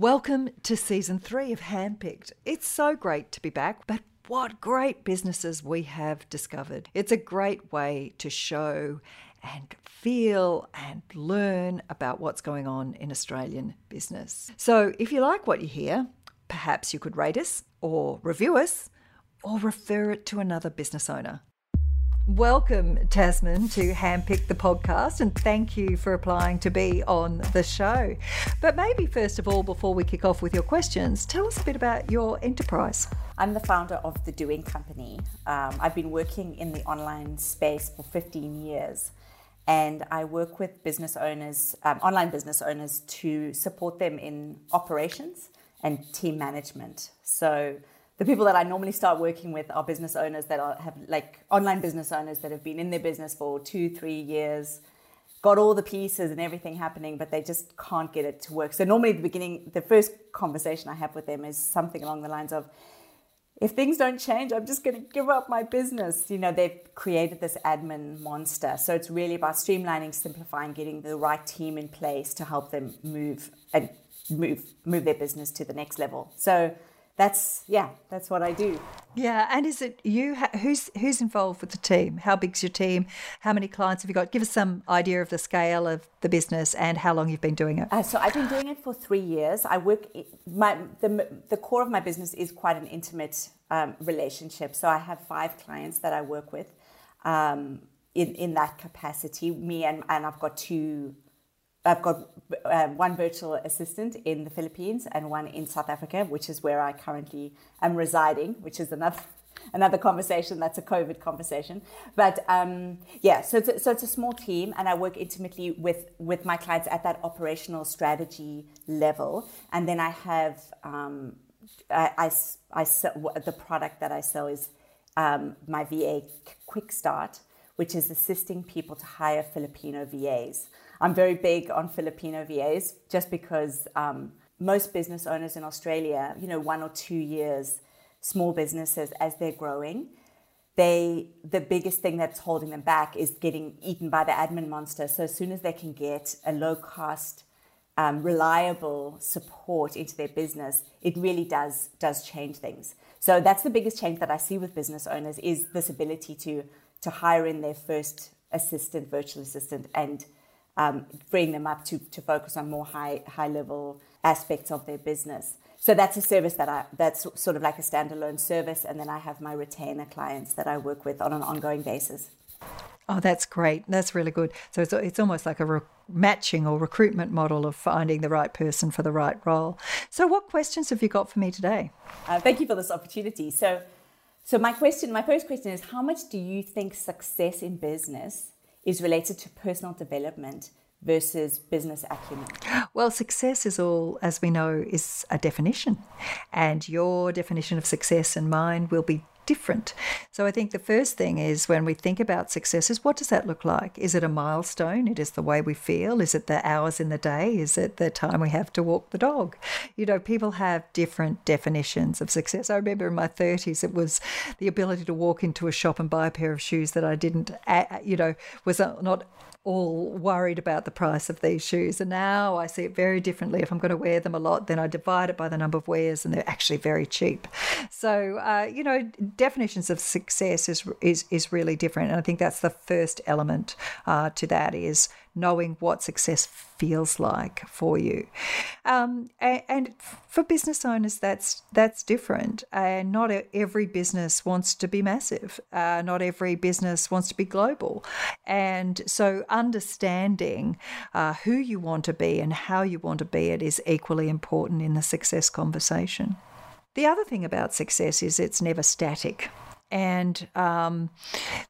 Welcome to season three of Handpicked. It's so great to be back, but what great businesses we have discovered. It's a great way to show and feel and learn about what's going on in Australian business. So if you like what you hear, perhaps you could rate us or review us or refer it to another business owner. Welcome, Tamsin, to Handpick the podcast, and thank you for applying to be on the show. But maybe, first of all, before we kick off with your questions, tell us a bit about your enterprise. I'm the founder of The Doing Company. Um, I've been working in the online space for 15 years, and I work with business owners, um, online business owners, to support them in operations and team management. So, the people that I normally start working with are business owners that are, have like online business owners that have been in their business for two, three years, got all the pieces and everything happening, but they just can't get it to work. So normally, the beginning, the first conversation I have with them is something along the lines of, if things don't change, I'm just going to give up my business. You know, they've created this admin monster. So it's really about streamlining, simplifying, getting the right team in place to help them move and move move their business to the next level. So that's yeah, that's what I do. Yeah, and is it you? Who's who's involved with the team? How big's your team? How many clients have you got? Give us some idea of the scale of the business and how long you've been doing it. Uh, so I've been doing it for three years. I work. My the the core of my business is quite an intimate um, relationship. So I have five clients that I work with. Um, in, in that capacity, me and, and I've got two I've got um, one virtual assistant in the Philippines and one in South Africa, which is where I currently am residing, which is another another conversation. That's a COVID conversation. But um, yeah, so it's, a, so it's a small team, and I work intimately with with my clients at that operational strategy level. And then I have um, I, I, I sell, the product that I sell is um, my VA Quick Start, which is assisting people to hire Filipino VAs. I'm very big on Filipino VAs just because um, most business owners in Australia, you know, one or two years, small businesses as they're growing, they the biggest thing that's holding them back is getting eaten by the admin monster. So as soon as they can get a low cost, um, reliable support into their business, it really does does change things. So that's the biggest change that I see with business owners is this ability to to hire in their first assistant, virtual assistant, and um, freeing them up to, to focus on more high high level aspects of their business. So that's a service that I that's sort of like a standalone service, and then I have my retainer clients that I work with on an ongoing basis. Oh, that's great. That's really good. So it's, it's almost like a re- matching or recruitment model of finding the right person for the right role. So, what questions have you got for me today? Uh, thank you for this opportunity. So, so my question, my first question is, how much do you think success in business is related to personal development versus business acumen? Well, success is all, as we know, is a definition. And your definition of success and mine will be different. So I think the first thing is when we think about success is what does that look like? Is it a milestone? It is the way we feel? Is it the hours in the day? Is it the time we have to walk the dog? You know, people have different definitions of success. I remember in my 30s it was the ability to walk into a shop and buy a pair of shoes that I didn't you know was not all worried about the price of these shoes. And now I see it very differently. If I'm going to wear them a lot, then I divide it by the number of wears, and they're actually very cheap. So, uh, you know, definitions of success is, is, is really different. And I think that's the first element uh, to that is knowing what success feels like for you. Um, and, and, for business owners, that's that's different. And not every business wants to be massive. Uh, not every business wants to be global. And so, understanding uh, who you want to be and how you want to be it is equally important in the success conversation. The other thing about success is it's never static and um,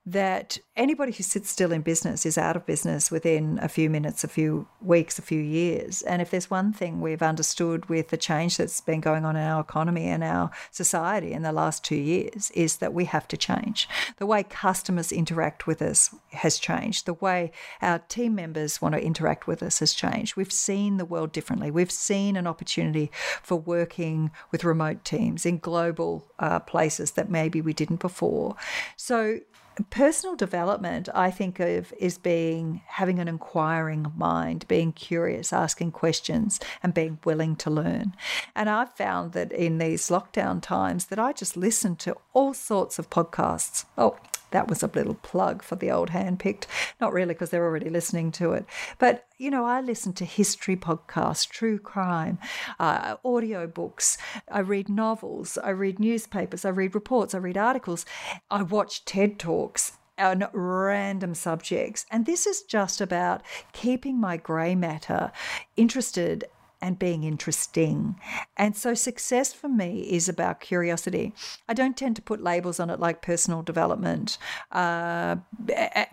that anybody who sits still in business is out of business within a few minutes, a few weeks, a few years. And if there's one thing we've understood with the change that's been going on in our economy and our society in the last two years, is that we have to change. The way customers interact with us has changed. The way our team members want to interact with us has changed. We've seen the world differently. We've seen an opportunity for working with remote teams in global uh, places that maybe we didn't before. So personal development i think of is being having an inquiring mind being curious asking questions and being willing to learn. And i've found that in these lockdown times that i just listen to all sorts of podcasts. Oh that was a little plug for the old handpicked. Not really, because they're already listening to it. But, you know, I listen to history podcasts, true crime, uh, audio books. I read novels. I read newspapers. I read reports. I read articles. I watch TED Talks on random subjects. And this is just about keeping my grey matter interested and being interesting. And so success for me is about curiosity. I don't tend to put labels on it like personal development, uh,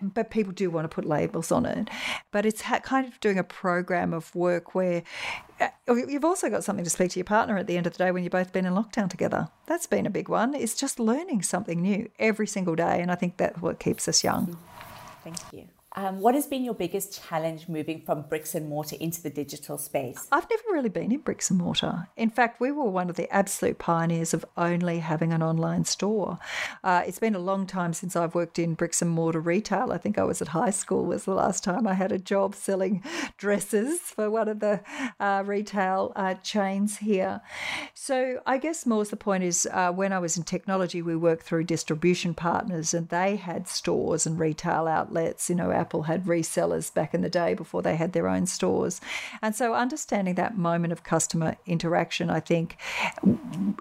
but people do want to put labels on it. But it's kind of doing a program of work where uh, you've also got something to speak to your partner at the end of the day when you've both been in lockdown together. That's been a big one. It's just learning something new every single day. And I think that's what keeps us young. Thank you. Um, what has been your biggest challenge moving from bricks and mortar into the digital space? I've never really been in bricks and mortar. In fact, we were one of the absolute pioneers of only having an online store. Uh, it's been a long time since I've worked in bricks and mortar retail. I think I was at high school was the last time I had a job selling dresses for one of the uh, retail uh, chains here. So I guess more the point is uh, when I was in technology, we worked through distribution partners and they had stores and retail outlets, you know, Apple had resellers back in the day before they had their own stores. And so understanding that moment of customer interaction, I think,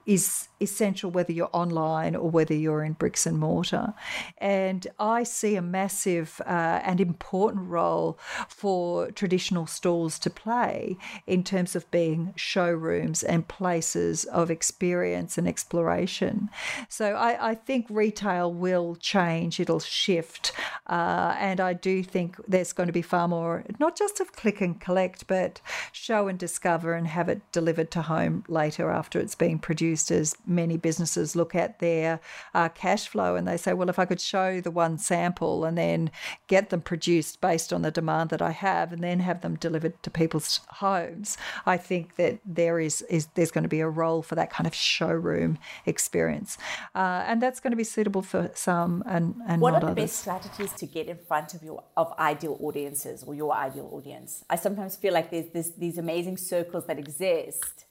is essential whether you're online or whether you're in bricks and mortar. And I see a massive uh, and important role for traditional stores to play in terms of being showrooms and places of experience and exploration. So I, I think retail will change, it'll shift. Uh, and I do think there's going to be far more, not just of click and collect, but show and discover and have it delivered to home later after it's been produced as many businesses look at their uh, cash flow and they say, well, if I could show the one sample and then get them produced based on the demand that I have and then have them delivered to people's homes, I think that there is, is there's going to be a role for that kind of showroom experience. Uh, and that's going to be suitable for some and, and what are the others. best strategies to get in front of your of ideal audiences or your ideal audience. I sometimes feel like there's this, these amazing circles that exist,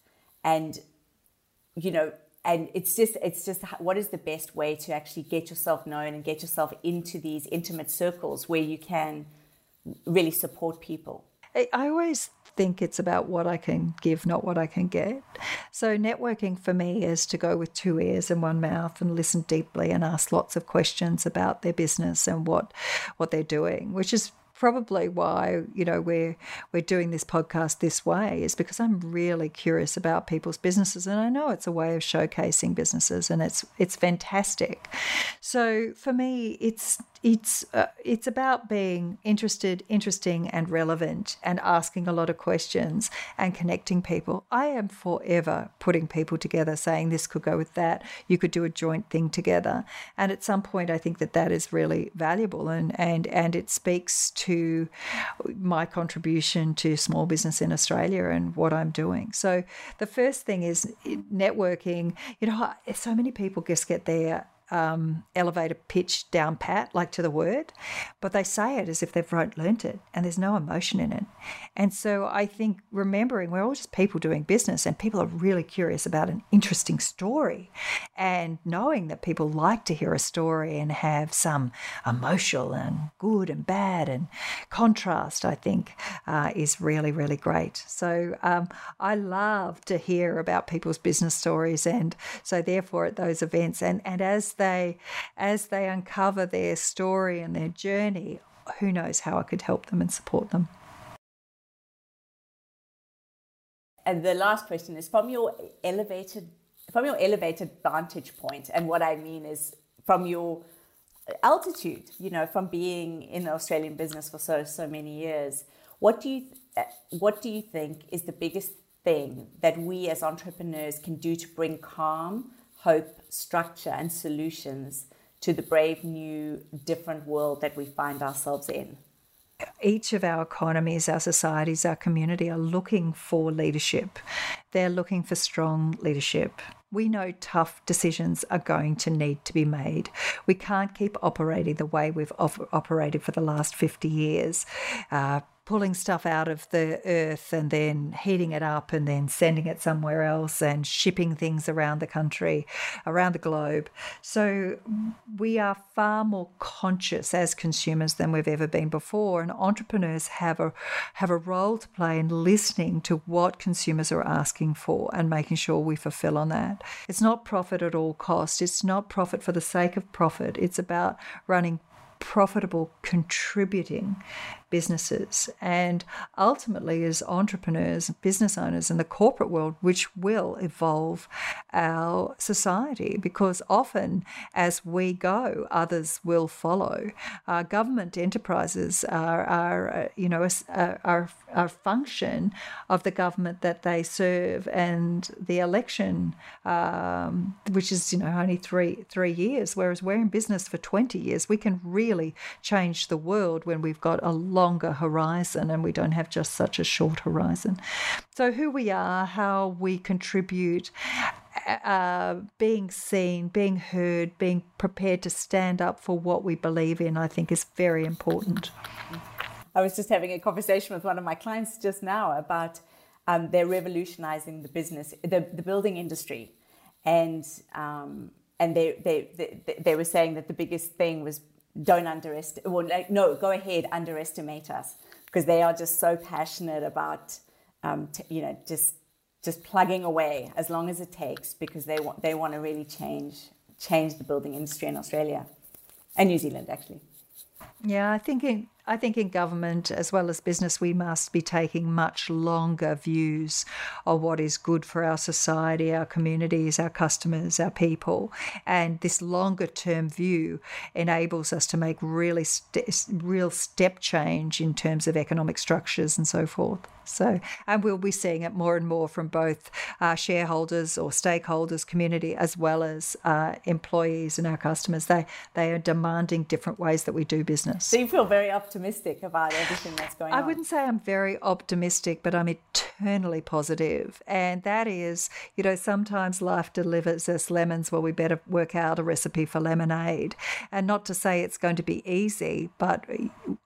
and you know, and it's just it's just what is the best way to actually get yourself known and get yourself into these intimate circles where you can really support people. I always think it's about what I can give, not what I can get. So, networking for me is to go with two ears and one mouth and listen deeply and ask lots of questions about their business and what what they're doing, which is probably why you know we're we're doing this podcast this way is because I'm really curious about people's businesses and I know it's a way of showcasing businesses and it's it's fantastic. So for me it's it's uh, it's about being interested, interesting, and relevant, and asking a lot of questions and connecting people. I am forever putting people together, saying this could go with that. You could do a joint thing together, and at some point, I think that that is really valuable, and and and it speaks to my contribution to small business in Australia and what I'm doing. So the first thing is networking. You know, so many people just get there um, elevator pitch down pat, like to the word, but they say it as if they've learnt it and there's no emotion in it. And so I think remembering we're all just people doing business and people are really curious about an interesting story and knowing that people like to hear a story and have some emotional and good and bad and contrast, I think uh, is really, really great. So um, I love to hear about people's business stories. And so therefore at those events and, and as they as they uncover their story and their journey, who knows how I could help them and support them. And the last question is from your elevated from your elevated vantage point, and what I mean is from your altitude, you know, from being in the Australian business for so so many years, what do you what do you think is the biggest thing that we as entrepreneurs can do to bring calm hope, structure, and solutions to the brave new, different world that we find ourselves in? each of our economies, our societies, our community are looking for leadership. They're looking for strong leadership. We know tough decisions are going to need to be made. We can't keep operating the way we've op- operated for the last 50 years. Uh, pulling stuff out of the earth and then heating it up and then sending it somewhere else and shipping things around the country, around the globe. So we are far more conscious as consumers than we've ever been before. And entrepreneurs have a have a role to play in listening to what consumers are asking for and making sure we fulfill on that. It's not profit at all cost. It's not profit for the sake of profit. It's about running profitable contributing businesses and ultimately as entrepreneurs, business owners in the corporate world, which will evolve our society because often as we go, others will follow. Uh, government enterprises are, are uh, you know, are, are function of the government that they serve and the election, um, which is, you know, only three, three years, whereas we're in business for 20 years. We can really change the world when we've got a longer horizon and we don't have just such a short horizon. So, who we are, how we contribute, uh, being seen, being heard, being prepared to stand up for what we believe in, I think is very important. I was just having a conversation with one of my clients just now about um, they're revolutionizing the business, the, the building industry. And um, and they, they, they, they were saying that the biggest thing was don't underestimate, well, like, no, go ahead, underestimate us because they are just so passionate about, um, t- you know, just just plugging away as long as it takes because they want they want to really change change the building industry in Australia and New Zealand actually. Yeah, I think in I think in government as well as business, we must be taking much longer views of what is good for our society, our communities, our customers, our people. And this longer term view enables us to make really st- real step change in terms of economic structures and so forth. So, and we'll be seeing it more and more from both uh, shareholders or stakeholders, community, as well as uh, employees and our customers. They they are demanding different ways that we do business. So you feel very optimistic about everything that's going I on. I wouldn't say I'm very optimistic, but I'm eternally positive. positive, and that is, you know, sometimes life delivers us lemons. Well, we better work out a recipe for lemonade, and not to say it's going to be easy, but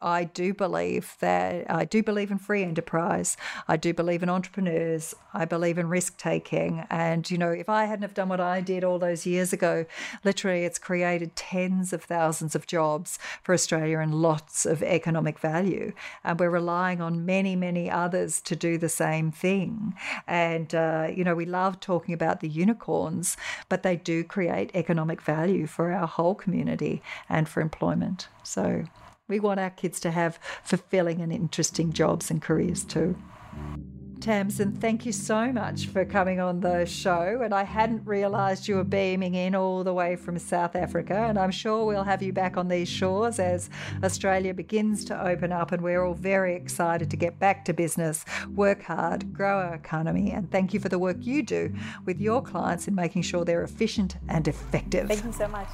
I do believe that I do believe in free enterprise. I do believe in entrepreneurs. I believe in risk taking. And, you know, if I hadn't have done what I did all those years ago, literally it's created tens of thousands of jobs for Australia and lots of economic value. And we're relying on many, many others to do the same thing. And, uh, you know, we love talking about the unicorns, but they do create economic value for our whole community and for employment. So we want our kids to have fulfilling and interesting jobs and careers too. Tamsin, thank you so much for coming on the show. And I hadn't realised you were beaming in all the way from South Africa. And I'm sure we'll have you back on these shores as Australia begins to open up. And we're all very excited to get back to business, work hard, grow our economy. And thank you for the work you do with your clients in making sure they're efficient and effective. Thank you so much.